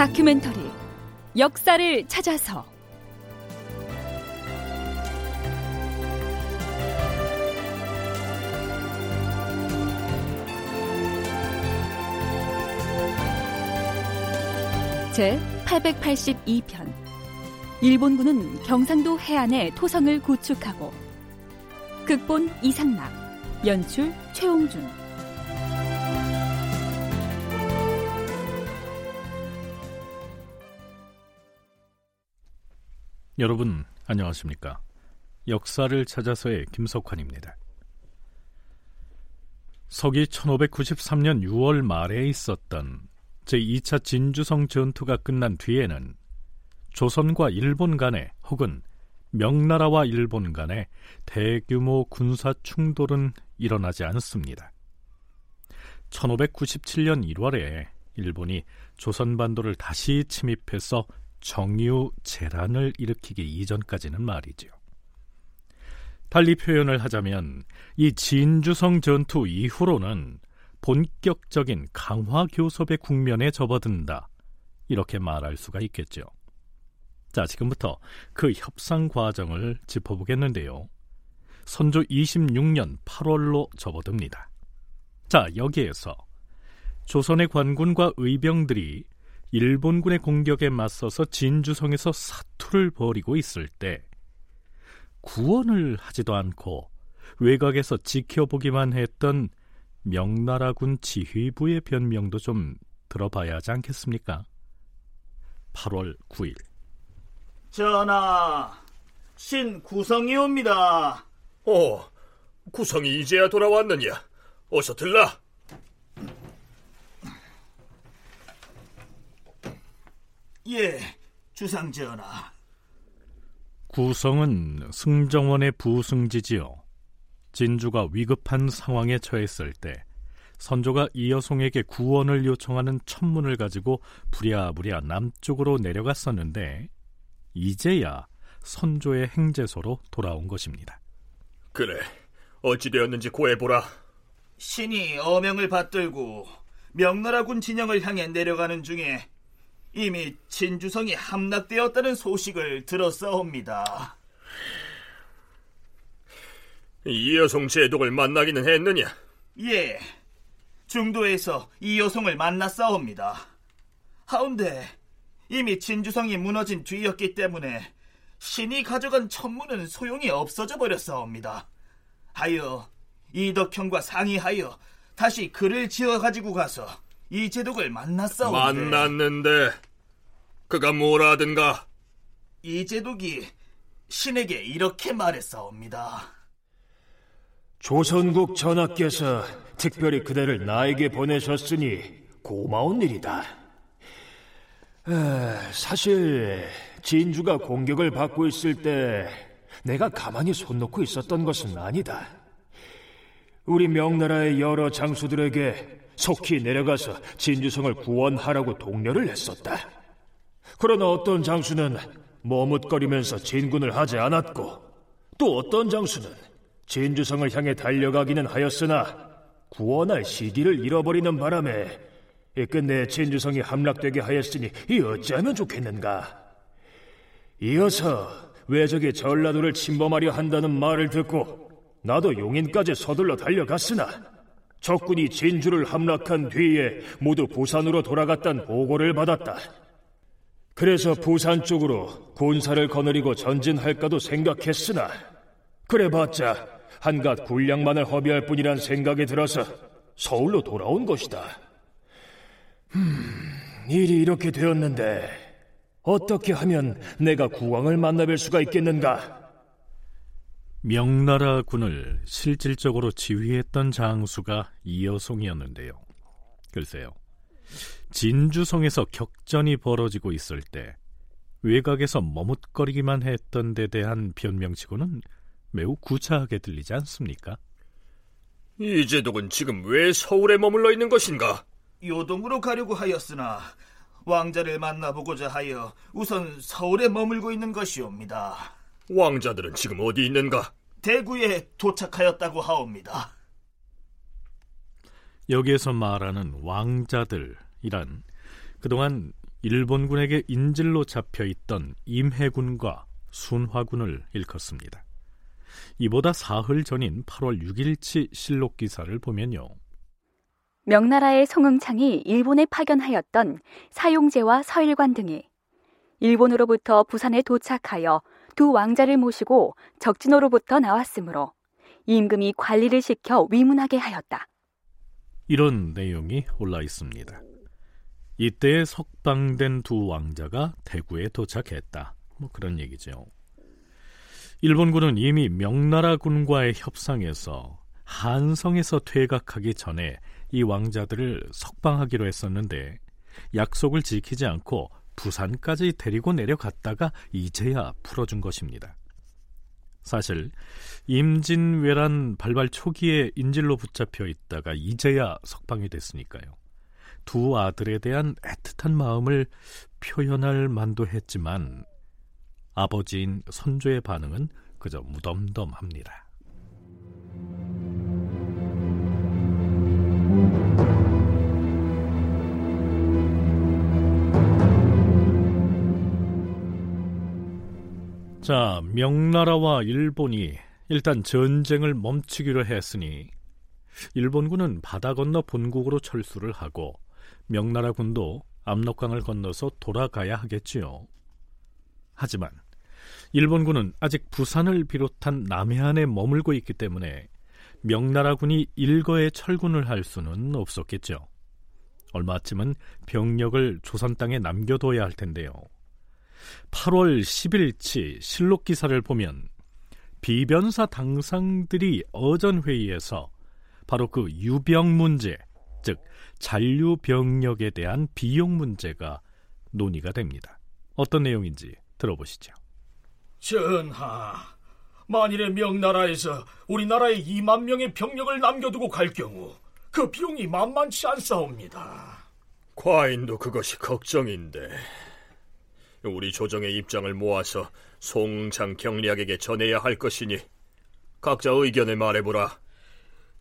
다큐멘터리 역사를 찾아서. 제 882편. 일본군은 경상도 해안에 토성을 구축하고 극본 이상락 연출 최홍준 여러분 안녕하십니까 역사를 찾아서의 김석환입니다 서기 1593년 6월 말에 있었던 제2차 진주성 전투가 끝난 뒤에는 조선과 일본 간에 혹은 명나라와 일본 간에 대규모 군사 충돌은 일어나지 않습니다. 1597년 1월에 일본이 조선반도를 다시 침입해서 정유 재란을 일으키기 이전까지는 말이지요. 달리 표현을 하자면 이 진주성 전투 이후로는 본격적인 강화 교섭의 국면에 접어든다. 이렇게 말할 수가 있겠죠. 자, 지금부터 그 협상 과정을 짚어보겠는데요. 선조 26년 8월로 접어듭니다. 자, 여기에서 조선의 관군과 의병들이 일본군의 공격에 맞서서 진주성에서 사투를 벌이고 있을 때 구원을 하지도 않고 외곽에서 지켜보기만 했던 명나라군 지휘부의 변명도 좀 들어봐야 하지 않겠습니까? 8월 9일 전하, 신 구성이 옵니다. 어, 구성이 이제야 돌아왔느냐? 어서 들라. 예, 주상 전하. 구성은 승정원의 부승지지요. 진주가 위급한 상황에 처했을 때 선조가 이여송에게 구원을 요청하는 천문을 가지고 부랴부랴 남쪽으로 내려갔었는데 이제야 선조의 행제소로 돌아온 것입니다. 그래, 어찌되었는지 고해보라. 신이 어명을 받들고 명나라군 진영을 향해 내려가는 중에 이미 진주성이 함락되었다는 소식을 들었사옵니다. 이여송 제독을 만나기는 했느냐? 예, 중도에서 이여송을 만났사옵니다. 하운데 이미 진주성이 무너진 뒤였기 때문에 신이 가져간 천문은 소용이 없어져 버렸사옵니다. 하여 이덕형과 상의하여 다시 글을 지어 가지고 가서 이제독을 만났사옵니다. 만났는데 그가 뭐라든가? 이제독이 신에게 이렇게 말했사옵니다. 조선국 전하께서 특별히 그대를 나에게 보내셨으니 고마운 일이다. 에, 사실 진주가 공격을 받고 있을 때 내가 가만히 손 놓고 있었던 것은 아니다. 우리 명나라의 여러 장수들에게 속히 내려가서 진주성을 구원하라고 독려를 했었다. 그러나 어떤 장수는 머뭇거리면서 진군을 하지 않았고 또 어떤 장수는 진주성을 향해 달려가기는 하였으나 구원할 시기를 잃어버리는 바람에 끝내 진주성이 함락되게 하였으니 이 어찌하면 좋겠는가? 이어서 왜적이 전라도를 침범하려 한다는 말을 듣고 나도 용인까지 서둘러 달려갔으나 적군이 진주를 함락한 뒤에 모두 부산으로 돌아갔단 보고를 받았다. 그래서 부산 쪽으로 군사를 거느리고 전진할까도 생각했으나 그래봤자 한갓 군량만을 허비할 뿐이란 생각이 들어서 서울로 돌아온 것이다. 음, 일이 이렇게 되었는데 어떻게 하면 내가 국왕을 만나뵐 수가 있겠는가? 명나라 군을 실질적으로 지휘했던 장수가 이여송이었는데요. 글쎄요. 진주성에서 격전이 벌어지고 있을 때 외곽에서 머뭇거리기만 했던 데 대한 변명치고는 매우 구차하게 들리지 않습니까? 이제독은 지금 왜 서울에 머물러 있는 것인가? 요동으로 가려고 하였으나 왕자를 만나보고자 하여 우선 서울에 머물고 있는 것이옵니다. 왕자들은 지금 어디 있는가? 대구에 도착하였다고 하옵니다. 여기에서 말하는 왕자들이란 그동안 일본군에게 인질로 잡혀 있던 임해군과 순화군을 일컫습니다. 이보다 사흘 전인 8월 6일치 실록 기사를 보면요. 명나라의 송응창이 일본에 파견하였던 사용제와 서일관 등이 일본으로부터 부산에 도착하여 두 왕자를 모시고 적진호로부터 나왔으므로 임금이 관리를 시켜 위문하게 하였다. 이런 내용이 올라 있습니다. 이때 석방된 두 왕자가 대구에 도착했다. 뭐 그런 얘기죠. 일본군은 이미 명나라 군과의 협상에서 한성에서 퇴각하기 전에 이 왕자들을 석방하기로 했었는데 약속을 지키지 않고 부산까지 데리고 내려갔다가 이제야 풀어준 것입니다. 사실 임진왜란 발발 초기에 인질로 붙잡혀 있다가 이제야 석방이 됐으니까요. 두 아들에 대한 애틋한 마음을 표현할 만도 했지만 아버지인 선조의 반응은 그저 무덤덤합니다. 자, 명나라와 일본이 일단 전쟁을 멈추기로 했으니 일본군은 바다 건너 본국으로 철수를 하고 명나라 군도 압록강을 건너서 돌아가야 하겠지요. 하지만 일본군은 아직 부산을 비롯한 남해안에 머물고 있기 때문에 명나라군이 일거에 철군을 할 수는 없었겠죠. 얼마쯤은 병력을 조선 땅에 남겨둬야 할 텐데요. 8월 10일치 실록 기사를 보면 비변사 당상들이 어전 회의에서 바로 그 유병 문제, 즉 잔류 병력에 대한 비용 문제가 논의가 됩니다. 어떤 내용인지 들어보시죠. 전하, 만일에 명나라에서 우리나라에 2만 명의 병력을 남겨두고 갈 경우 그 비용이 만만치 않사옵니다. 과인도 그것이 걱정인데 우리 조정의 입장을 모아서 송장 경리학에게 전해야 할 것이니 각자 의견을 말해보라.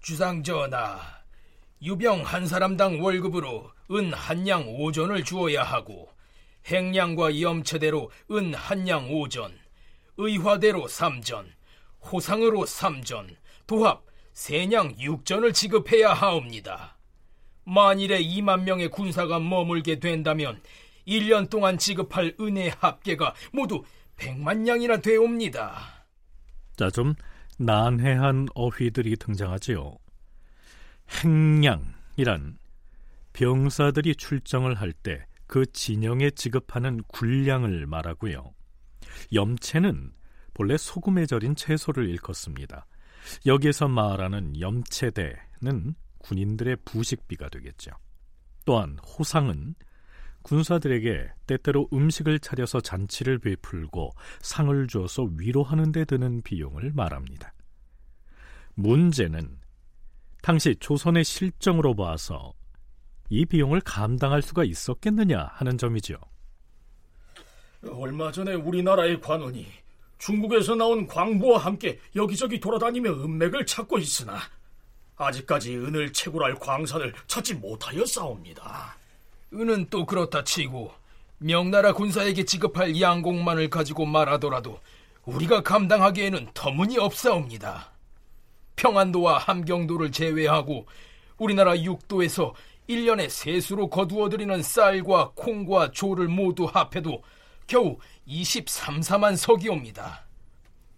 주상 전하, 유병 한 사람당 월급으로 은 한 양 오전을 주어야 하고 행량과 염체대로 은 한 양 오전, 의화대로 3전, 호상으로 3전, 도합 세냥 6전을 지급해야 하옵니다. 만일에 2만 명의 군사가 머물게 된다면 1년 동안 지급할 은혜 합계가 모두 100만 냥이나 되옵니다. 자, 좀 난해한 어휘들이 등장하지요. 행량이란 병사들이 출정을 할 때 그 진영에 지급하는 군량을 말하고요. 염채는 본래 소금에 절인 채소를 일컫습니다. 여기에서 말하는 염채대는 군인들의 부식비가 되겠죠. 또한 호상은 군사들에게 때때로 음식을 차려서 잔치를 베풀고 상을 주어서 위로하는 데 드는 비용을 말합니다. 문제는 당시 조선의 실정으로 봐서 이 비용을 감당할 수가 있었겠느냐 하는 점이죠. 얼마 전에 우리나라의 관원이 중국에서 나온 광부와 함께 여기저기 돌아다니며 은맥을 찾고 있으나 아직까지 은을 채굴할 광산을 찾지 못하여 싸웁니다. 은은 또 그렇다 치고 명나라 군사에게 지급할 양곡만을 가지고 말하더라도 우리가 감당하기에는 터무니없사옵니다. 평안도와 함경도를 제외하고 우리나라 육도에서 1년에 세수로 거두어들이는 쌀과 콩과 조를 모두 합해도 겨우 23, 4만 석이옵니다.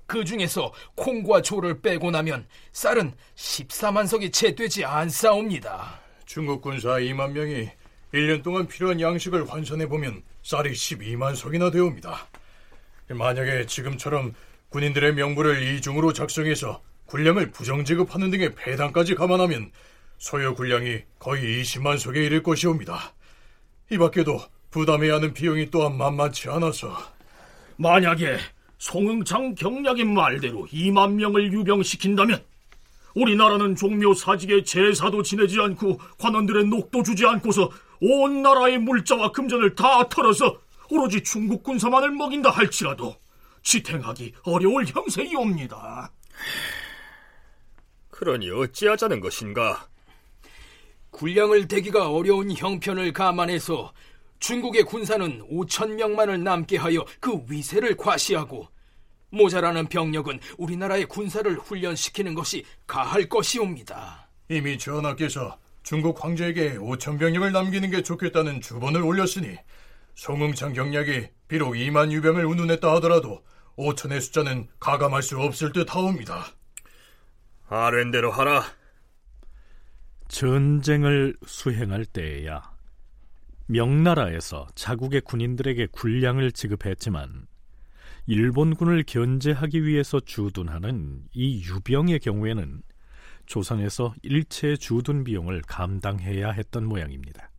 그 중에서 콩과 조를 빼고 나면 쌀은 14만 석이 채 되지 않사옵니다. 중국 군사 2만 명이 1년 동안 필요한 양식을 환산해보면 쌀이 12만 석이나 되옵니다. 만약에 지금처럼 군인들의 명부를 이중으로 작성해서 군량을 부정 지급하는 등의 배당까지 감안하면 소요 군량이 거의 20만 석에 이를 것이옵니다. 이 밖에도 부담해야 하는 비용이 또한 만만치 않아서 만약에 송응창 경략의 말대로 2만 명을 유병시킨다면 우리나라는 종묘 사직에 제사도 지내지 않고 관원들의 녹도 주지 않고서 온 나라의 물자와 금전을 다 털어서 오로지 중국 군사만을 먹인다 할지라도 지탱하기 어려울 형세이옵니다. 그러니 어찌하자는 것인가? 군량을 대기가 어려운 형편을 감안해서 중국의 군사는 5천 명만을 남게 하여 그 위세를 과시하고 모자라는 병력은 우리나라의 군사를 훈련시키는 것이 가할 것이옵니다. 이미 전하께서 중국 황제에게 5천 병력을 남기는 게 좋겠다는 주번을 올렸으니 송응창 경략이 비록 2만 유병을 운운했다 하더라도 5천의 숫자는 가감할 수 없을 듯 하옵니다. 아랜대로 하라. 전쟁을 수행할 때에야 명나라에서 자국의 군인들에게 군량을 지급했지만 일본군을 견제하기 위해서 주둔하는 이 유병의 경우에는 조선에서 일체 주둔 비용을 감당해야 했던 모양입니다.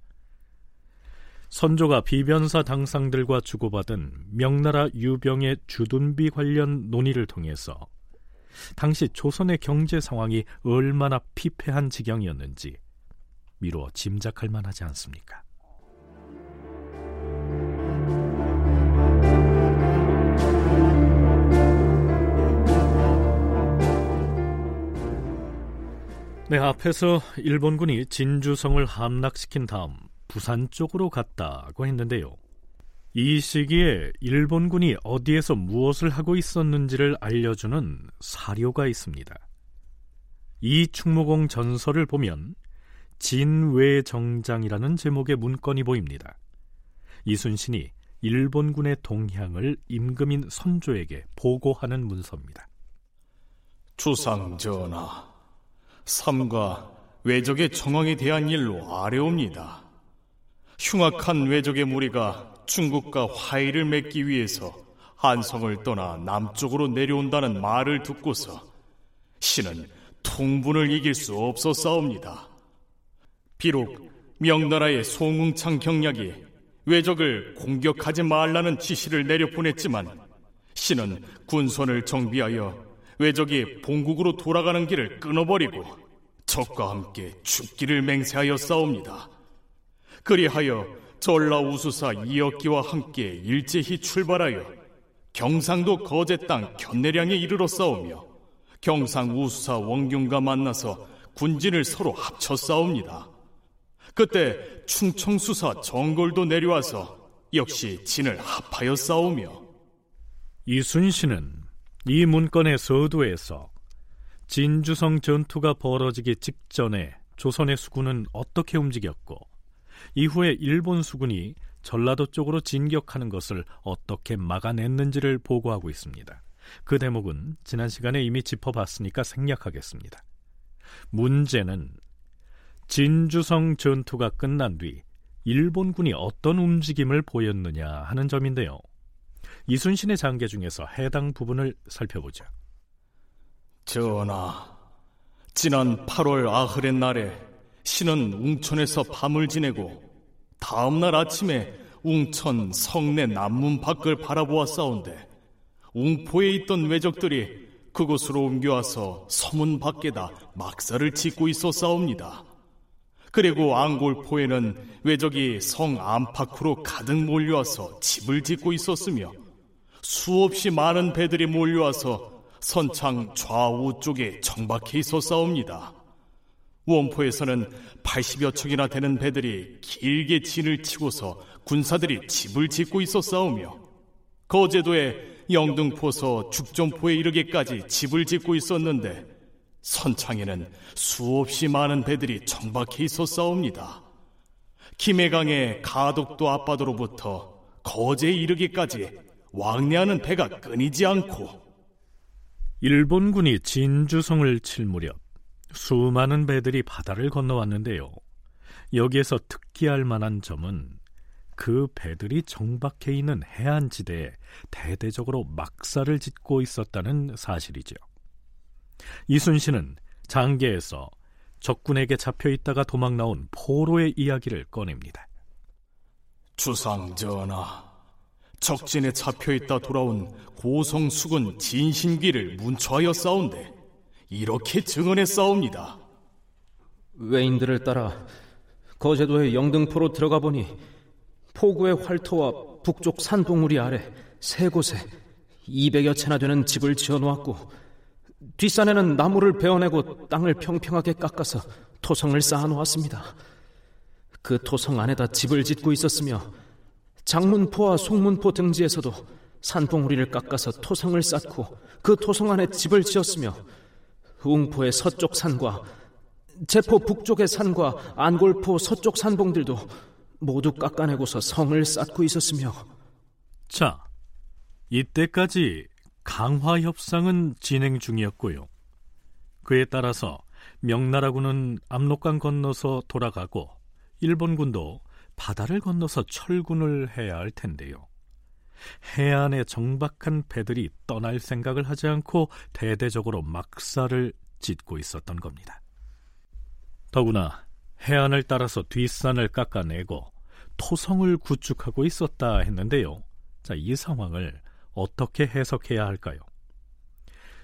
선조가 비변사 당상들과 주고받은 명나라 유병의 주둔비 관련 논의를 통해서 당시 조선의 경제 상황이 얼마나 피폐한 지경이었는지 미루어 짐작할 만하지 않습니까? 네, 앞에서 일본군이 진주성을 함락시킨 다음 부산 쪽으로 갔다고 했는데요. 이 시기에 일본군이 어디에서 무엇을 하고 있었는지를 알려주는 사료가 있습니다. 이 충무공 전설을 보면 진외정장이라는 제목의 문건이 보입니다. 이순신이 일본군의 동향을 임금인 선조에게 보고하는 문서입니다. 주상 전하, 삼가 외적의 정황에 대한 일로 아뢰옵니다. 흉악한 외적의 무리가 중국과 화의를 맺기 위해서 한성을 떠나 남쪽으로 내려온다는 말을 듣고서 신은 통분을 이길 수 없었사옵니다. 비록 명나라의 송웅창 경략이 외적을 공격하지 말라는 지시를 내려보냈지만 신은 군선을 정비하여 외적이 본국으로 돌아가는 길을 끊어버리고 적과 함께 죽기를 맹세하여 싸웁니다. 그리하여 전라 우수사 이역기와 함께 일제히 출발하여 경상도 거제 땅 견내량에 이르러 싸우며 경상 우수사 원균과 만나서 군진을 서로 합쳐 싸웁니다. 그때 충청수사 정골도 내려와서 역시 진을 합하여 싸우며 이순신은 이 문건의 서두에서 진주성 전투가 벌어지기 직전에 조선의 수군은 어떻게 움직였고 이후에 일본 수군이 전라도 쪽으로 진격하는 것을 어떻게 막아냈는지를 보고하고 있습니다. 그 대목은 지난 시간에 이미 짚어봤으니까 생략하겠습니다. 문제는 진주성 전투가 끝난 뒤 일본군이 어떤 움직임을 보였느냐 하는 점인데요. 이순신의 장계 중에서 해당 부분을 살펴보죠. 전하, 지난 8월 아흐렛 날에 신은 웅천에서 밤을 지내고 다음 날 아침에 웅천 성내 남문 밖을 바라보았사온데 웅포에 있던 외적들이 그곳으로 옮겨와서 서문 밖에다 막사를 짓고 있었사옵니다. 그리고 앙골포에는 외적이 성 안팎으로 가득 몰려와서 집을 짓고 있었으며 수없이 많은 배들이 몰려와서 선창 좌우 쪽에 정박해 있었사옵니다. 원포에서는 80여 척이나 되는 배들이 길게 진을 치고서 군사들이 집을 짓고 있었사오며 거제도에 영등포서 죽전포에 이르기까지 집을 짓고 있었는데 선창에는 수없이 많은 배들이 정박해 있었사옵니다. 김해강의 가덕도 앞바다로부터 거제에 이르기까지 왕래하는 배가 끊이지 않고 일본군이 진주성을 칠 무렵 수많은 배들이 바다를 건너왔는데요. 여기에서 특기할 만한 점은 그 배들이 정박해 있는 해안지대에 대대적으로 막사를 짓고 있었다는 사실이죠. 이순신은 장계에서 적군에게 잡혀 있다가 도망 나온 포로의 이야기를 꺼냅니다. 주상 전하, 적진에 잡혀 있다 돌아온 고성 수군 진심기를 문초하여 싸운데 이렇게 증언해 싸웁니다. 외인들을 따라 거제도의 영등포로 들어가 보니 포구의 활터와 북쪽 산봉우리 아래 세 곳에 200여 채나 되는 집을 지어 놓았고 뒷산에는 나무를 베어내고 땅을 평평하게 깎아서 토성을 쌓아 놓았습니다. 그 토성 안에다 집을 짓고 있었으며 장문포와 송문포 등지에서도 산봉우리를 깎아서 토성을 쌓고 그 토성 안에 집을 지었으며 웅포의 서쪽 산과 제포 북쪽의 산과 안골포 서쪽 산봉들도 모두 깎아내고서 성을 쌓고 있었으며 자, 이때까지 강화 협상은 진행 중이었고요. 그에 따라서 명나라군은 압록강 건너서 돌아가고 일본군도 바다를 건너서 철군을 해야 할 텐데요. 해안에 정박한 배들이 떠날 생각을 하지 않고 대대적으로 막사를 짓고 있었던 겁니다. 더구나 해안을 따라서 뒷산을 깎아내고 토성을 구축하고 있었다 했는데요. 자, 이 상황을 어떻게 해석해야 할까요?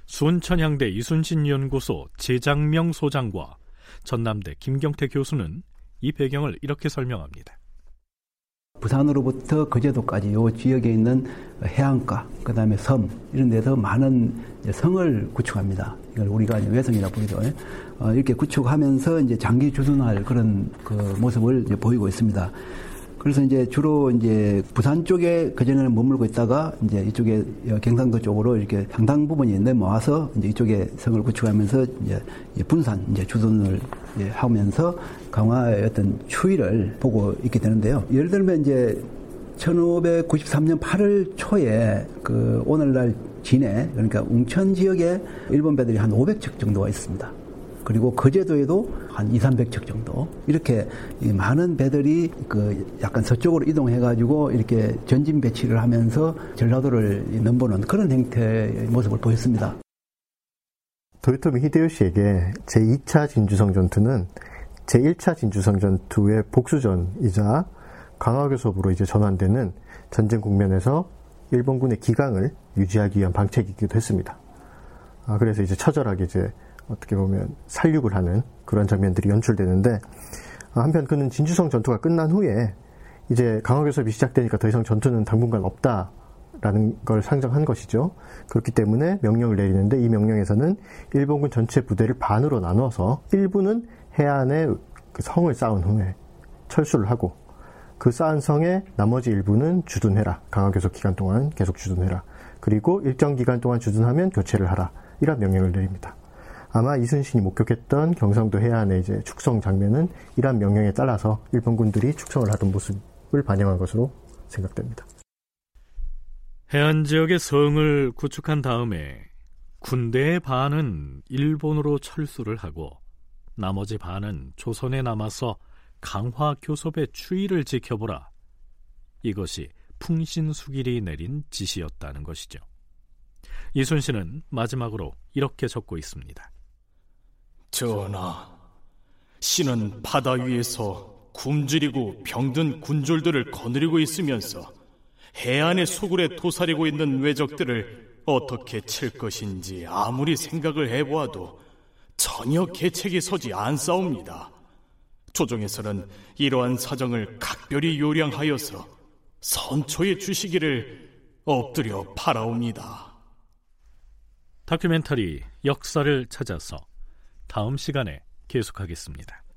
순천향대 이순신 연구소 재장명 소장과 전남대 김경태 교수는 이 배경을 이렇게 설명합니다. 부산으로부터 거제도까지 요 지역에 있는 해안가, 그 다음에 섬, 이런 데서 많은 성을 구축합니다. 이걸 우리가 외성이라 부르죠. 어, 이렇게 구축하면서 이제 장기 주둔할 그런 그 모습을 보이고 있습니다. 그래서 이제 주로 이제 부산 쪽에 그전에는 머물고 있다가 이제 이쪽에 경상도 쪽으로 이렇게 상당 부분이 내모아서 이제 이쪽에 성을 구축하면서 이제 분산 이제 주둔을 하면서 강화의 어떤 추이를 보고 있게 되는데요. 예를 들면 이제 1593년 8월 초에 그 오늘날 진해 그러니까 웅천 지역에 일본 배들이 한 500척 정도가 있습니다. 그리고 거제도에도 한 2, 300척 정도 이렇게 많은 배들이 그 약간 서쪽으로 이동해 가지고 이렇게 전진 배치를 하면서 전라도를 넘보는 그런 형태의 모습을 보였습니다. 도요토미 히데요시에게 제2차 진주성 전투는 제1차 진주성 전투의 복수전이자 강화교섭으로 이제 전환되는 전쟁 국면에서 일본군의 기강을 유지하기 위한 방책이기도 했습니다. 아, 그래서 이제 처절하게 이제 어떻게 보면 살육을 하는 그런 장면들이 연출되는데 아, 한편 그는 진주성 전투가 끝난 후에 이제 강화교섭이 시작되니까 더 이상 전투는 당분간 없다 라는 걸 상정한 것이죠. 그렇기 때문에 명령을 내리는데 이 명령에서는 일본군 전체 부대를 반으로 나눠서 일부는 해안에 그 성을 쌓은 후에 철수를 하고 그 쌓은 성에 나머지 일부는 주둔해라. 강화교섭 기간 동안 계속 주둔해라. 그리고 일정 기간 동안 주둔하면 교체를 하라. 이런 명령을 내립니다. 아마 이순신이 목격했던 경상도 해안의 이제 축성 장면은 이러한 명령에 따라서 일본군들이 축성을 하던 모습을 반영한 것으로 생각됩니다. 해안 지역의 성을 구축한 다음에 군대의 반은 일본으로 철수를 하고 나머지 반은 조선에 남아서 강화 교섭의 추이를 지켜보라. 이것이 풍신수길이 내린 지시였다는 것이죠. 이순신은 마지막으로 이렇게 적고 있습니다. 전하, 신은 바다 위에서 굶주리고 병든 군졸들을 거느리고 있으면서 해안의 소굴에 도사리고 있는 외적들을 어떻게 칠 것인지 아무리 생각을 해보아도 전혀 계책이 서지 않사옵니다. 조정에서는 이러한 사정을 각별히 요량하여서 선초에 주시기를 엎드려 바라옵니다. 다큐멘터리 역사를 찾아서 다음 시간에 계속하겠습니다.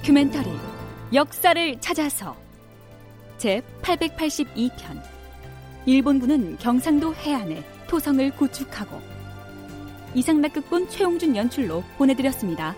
다큐멘터리 역사를 찾아서 제 882편 일본군은 경상도 해안에 토성을 구축하고 이상락극본 최용준 연출로 보내드렸습니다.